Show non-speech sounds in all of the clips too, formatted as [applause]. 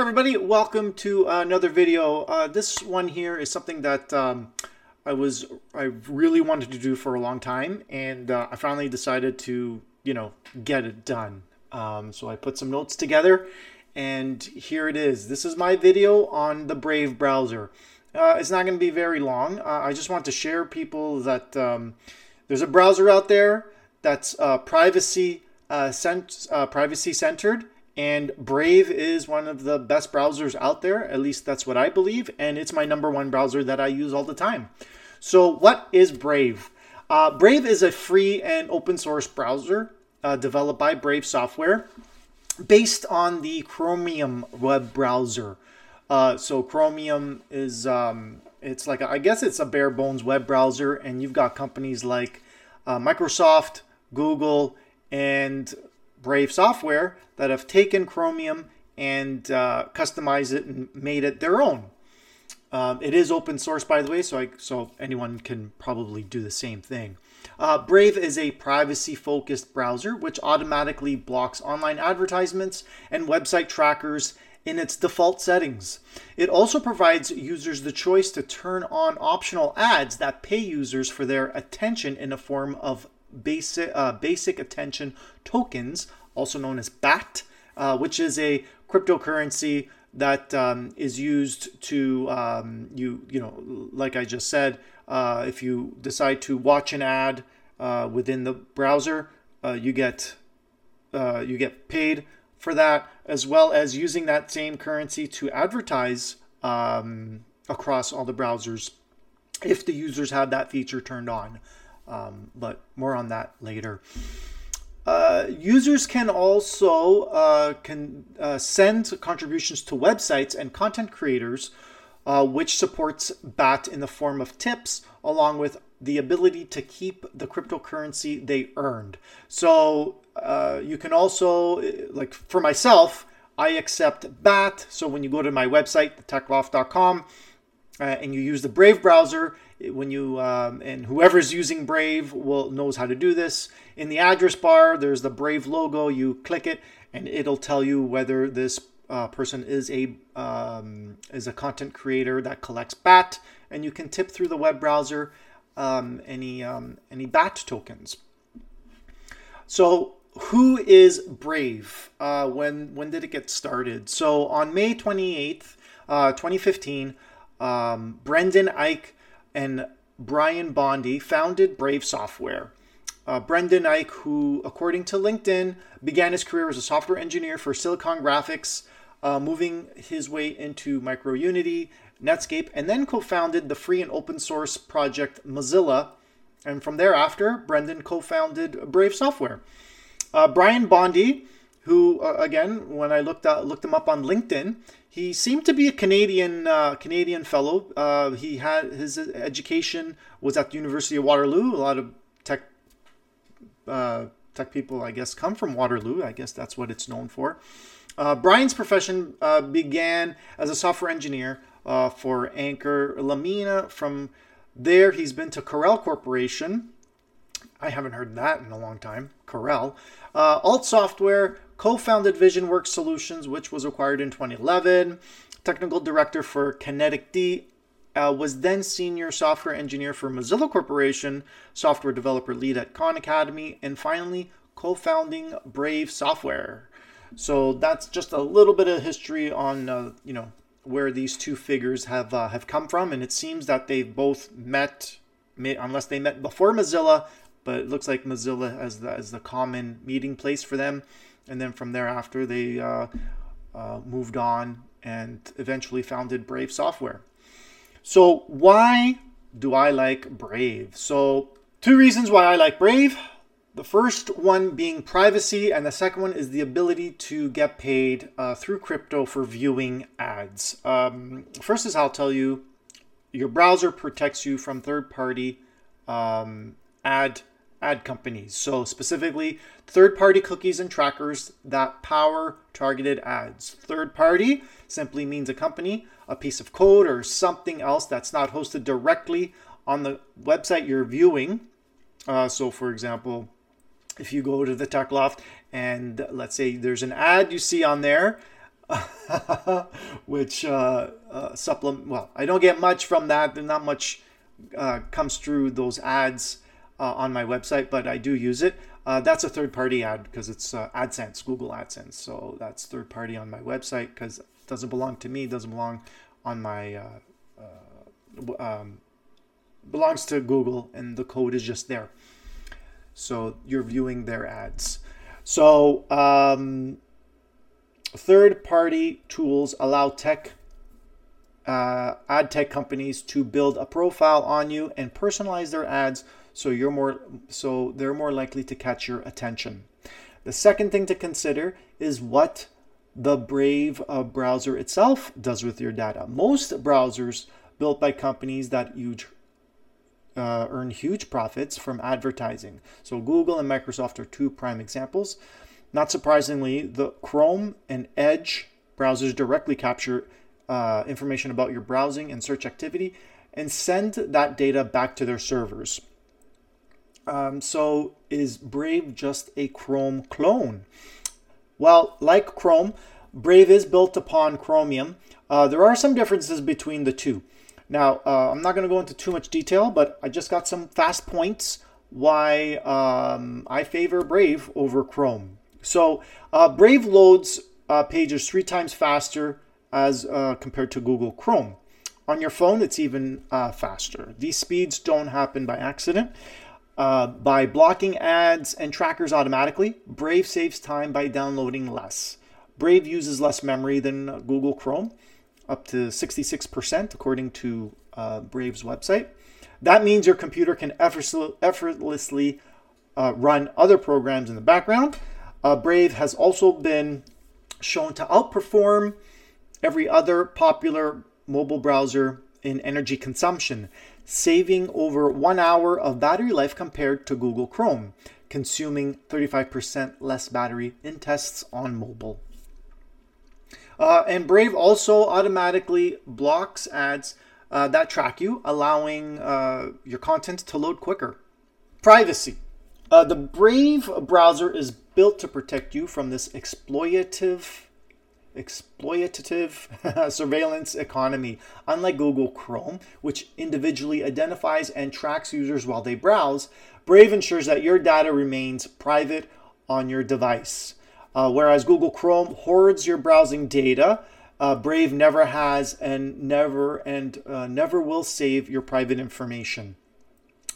Everybody, welcome to another video. Uh, this one here is something that um, I was I really wanted to do for a long time, and uh, I finally decided to you know get it done. Um, so I put some notes together, and here it is. This is my video on the Brave browser. Uh, it's not going to be very long. Uh, I just want to share people that um, there's a browser out there that's uh, privacy uh, cent- privacy centered and Brave is one of the best browsers out there. At least that's what I believe. And it's my number one browser that I use all the time. So, what is Brave? Uh, Brave is a free and open source browser uh, developed by Brave Software based on the Chromium web browser. Uh, so, Chromium is, um, it's like, a, I guess it's a bare bones web browser, and you've got companies like uh, Microsoft, Google, and Brave software that have taken Chromium and uh, customized it and made it their own. Um, it is open source, by the way, so I, so anyone can probably do the same thing. Uh, Brave is a privacy-focused browser which automatically blocks online advertisements and website trackers in its default settings. It also provides users the choice to turn on optional ads that pay users for their attention in a form of basic uh, basic attention tokens, also known as BAT, uh, which is a cryptocurrency that um, is used to um, you you know like I just said, uh, if you decide to watch an ad uh, within the browser, uh, you get uh, you get paid for that, as well as using that same currency to advertise um, across all the browsers if the users have that feature turned on. Um, but more on that later. Uh, users can also uh, can uh, send contributions to websites and content creators, uh, which supports BAT in the form of tips, along with the ability to keep the cryptocurrency they earned. So uh, you can also, like for myself, I accept BAT. So when you go to my website, thetechloft.com, uh, and you use the Brave browser, when you um, and whoever's using Brave will knows how to do this. In the address bar, there's the Brave logo. You click it, and it'll tell you whether this uh, person is a um, is a content creator that collects BAT, and you can tip through the web browser um, any um, any BAT tokens. So who is Brave? Uh, when when did it get started? So on May 28th, uh, 2015, um, Brendan Eich and Brian Bondy founded Brave Software. Uh, Brendan Eich, who, according to LinkedIn, began his career as a software engineer for Silicon Graphics, uh, moving his way into MicroUnity, Netscape, and then co founded the free and open source project Mozilla. And from thereafter, Brendan co founded Brave Software. Uh, Brian Bondy, who, uh, again, when I looked, uh, looked him up on LinkedIn, he seemed to be a Canadian uh, Canadian fellow. Uh, he had his education was at the University of Waterloo. A lot of tech uh, tech people, I guess, come from Waterloo. I guess that's what it's known for. Uh, Brian's profession uh, began as a software engineer uh, for Anchor Lamina. From there, he's been to Corel Corporation. I haven't heard that in a long time. Corel. Alt Software, co founded VisionWorks Solutions, which was acquired in 2011. Technical director for Kinetic D, uh, was then senior software engineer for Mozilla Corporation, software developer lead at Khan Academy, and finally co founding Brave Software. So that's just a little bit of history on, uh, you know, where these two figures have uh, have come from, and it seems that they've both met, unless they met before Mozilla, but it looks like Mozilla as the as the common meeting place for them and then from thereafter they uh, uh, moved on and eventually founded Brave Software. So why do I like Brave? So two reasons why I like Brave. The first one being privacy, and the second one is the ability to get paid uh, through crypto for viewing ads. Um, first is I'll tell you, your browser protects you from third-party um, ad ad companies. So, specifically, third party cookies and trackers that power targeted ads. Third party simply means a company, a piece of code, or something else that's not hosted directly on the website you're viewing. Uh, so, for example, if you go to the Tech Loft and let's say there's an ad you see on there, [laughs] which uh, uh, supplement. Well, I don't get much from that. There's not much uh, comes through those ads uh, on my website, but I do use it. Uh, that's a third party ad because it's uh, AdSense, Google AdSense. So that's third party on my website because it doesn't belong to me, doesn't belong on my, uh, uh, um, belongs to Google and the code is just there. So you're viewing their ads. So um, third party tools allow tech uh, ad tech companies to build a profile on you and personalize their ads so you're more so they're more likely to catch your attention. The second thing to consider is what the Brave uh, browser itself does with your data. Most browsers built by companies that huge, uh, earn huge profits from advertising. So Google and Microsoft are two prime examples. Not surprisingly, the Chrome and Edge browsers directly capture uh, information about your browsing and search activity and send that data back to their servers. Um, so, is Brave just a Chrome clone? Well, like Chrome, Brave is built upon Chromium. Uh, there are some differences between the two. Now, uh, I'm not going to go into too much detail, but I just got some fast points why um, I favor Brave over Chrome. So, uh, Brave loads uh, pages three times faster as uh, compared to Google Chrome. On your phone, it's even uh, faster. These speeds don't happen by accident. Uh, by blocking ads and trackers automatically, Brave saves time by downloading less. Brave uses less memory than Google Chrome, up to 66%, according to uh, Brave's website. That means your computer can effortlessly uh, run other programs in the background. Uh, Brave has also been shown to outperform every other popular mobile browser in energy consumption, saving over one hour of battery life compared to Google Chrome, consuming 35% less battery in tests on mobile. Uh, and Brave also automatically blocks ads uh, that track you, allowing uh, your content to load quicker. Privacy. Uh, the Brave browser is built to protect you from this exploitative exploitative [laughs] surveillance economy. Unlike Google Chrome, which individually identifies and tracks users while they browse, Brave ensures that your data remains private on your device. Uh, whereas Google Chrome hoards your browsing data, uh, Brave never has and never and uh, never will save your private information.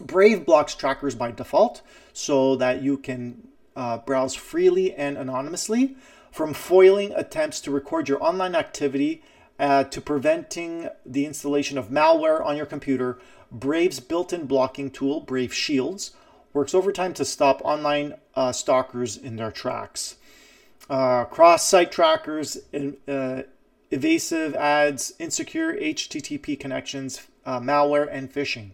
Brave blocks trackers by default so that you can uh, browse freely and anonymously from foiling attempts to record your online activity uh, to preventing the installation of malware on your computer, Brave's built in blocking tool, Brave Shields, works overtime to stop online uh, stalkers in their tracks. Uh, Cross site trackers, uh, evasive ads, insecure HTTP connections, uh, malware, and phishing.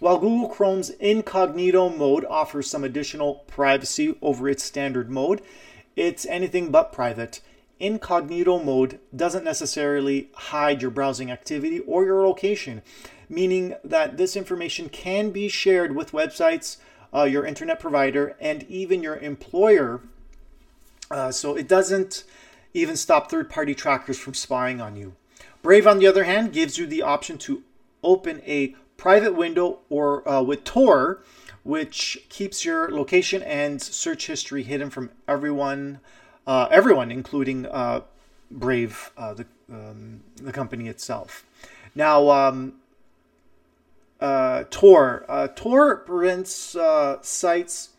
While Google Chrome's incognito mode offers some additional privacy over its standard mode, it's anything but private. Incognito mode doesn't necessarily hide your browsing activity or your location, meaning that this information can be shared with websites, uh, your internet provider, and even your employer. Uh, so it doesn't even stop third party trackers from spying on you. Brave, on the other hand, gives you the option to open a private window or uh, with Tor which keeps your location and search history hidden from everyone, uh, everyone, including uh, Brave, uh, the um, the company itself. Now, um, uh, Tor uh, Tor prevents uh, sites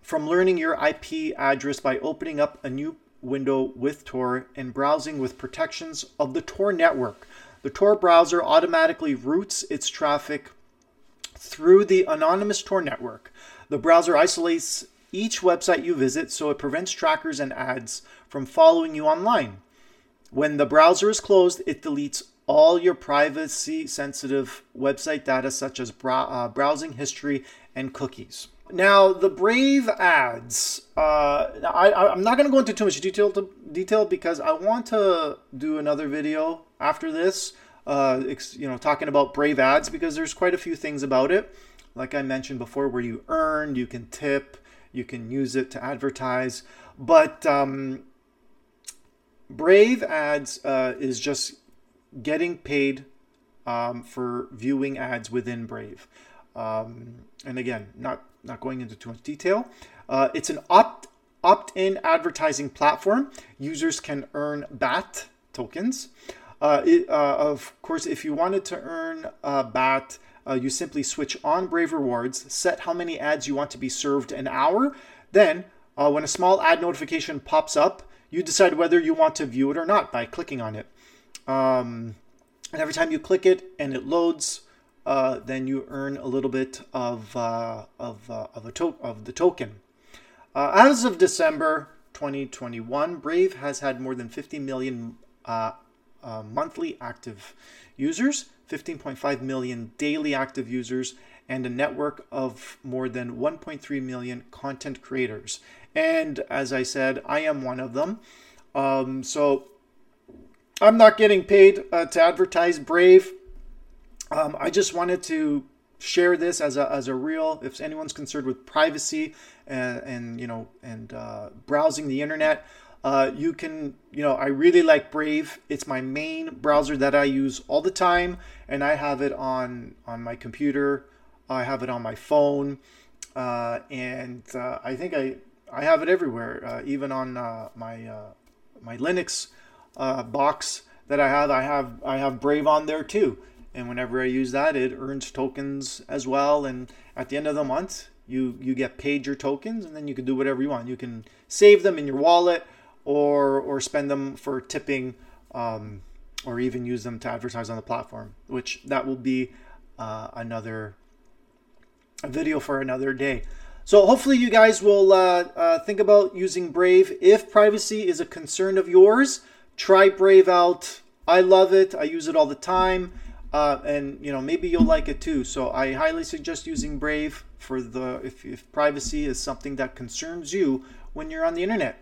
from learning your IP address by opening up a new window with Tor and browsing with protections of the Tor network. The Tor browser automatically routes its traffic through the anonymous Tor network. The browser isolates each website you visit so it prevents trackers and ads from following you online. When the browser is closed, it deletes all your privacy sensitive website data such as uh, browsing history and cookies. Now, the Brave ads, uh, I, am not going to go into too much detail, to, detail because I want to do another video after this uh, you know, talking about Brave ads because there's quite a few things about it. Like I mentioned before, where you earn, you can tip, you can use it to advertise. But um, Brave ads uh, is just getting paid um, for viewing ads within Brave. Um, and again, not not going into too much detail. Uh, it's an opt opt-in advertising platform. Users can earn BAT tokens. Uh, it, uh, of course, if you wanted to earn uh, BAT, uh, you simply switch on Brave Rewards, set how many ads you want to be served an hour. Then, uh, when a small ad notification pops up, you decide whether you want to view it or not by clicking on it. Um, and every time you click it and it loads, uh, then you earn a little bit of of of a to- of the token. As of December 2021, Brave has had more than 50 million uh, uh, monthly active users, 15.5 million daily active users, and a network of more than 1.3 million content creators. And as I said, I am one of them. Um, so I'm not getting paid uh, to advertise Brave. Um, I just wanted to share this as a, as a real if anyone's concerned with privacy and, and you know and uh, browsing the internet uh, you can you know i really like brave. It's my main browser that i use all the time and i have it on on my computer. I have it on my phone. Uh, and uh, i think i i have it everywhere uh, even on uh, my my linux box that i have. I have i have brave on there too. And whenever I use that, it earns tokens as well. And at the end of the month, you you get paid your tokens, and then you can do whatever you want. You can save them in your wallet, or or spend them for tipping, um, or even use them to advertise on the platform. Which that will be uh, another video for another day. So hopefully you guys will uh, uh, think about using Brave. If privacy is a concern of yours, try Brave out. I love it. I use it all the time uh, and you know maybe you'll like it too. So I highly suggest using Brave for the if, if privacy is something that concerns you when you're on the internet.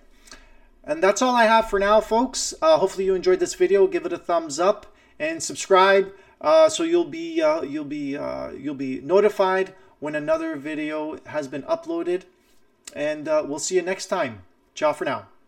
And that's all I have for now, folks. Uh, hopefully you enjoyed this video. Give it a thumbs up and subscribe uh, so you'll be uh, you'll be uh, you'll be notified when another video has been uploaded. And uh, we'll see you next time. Ciao for now.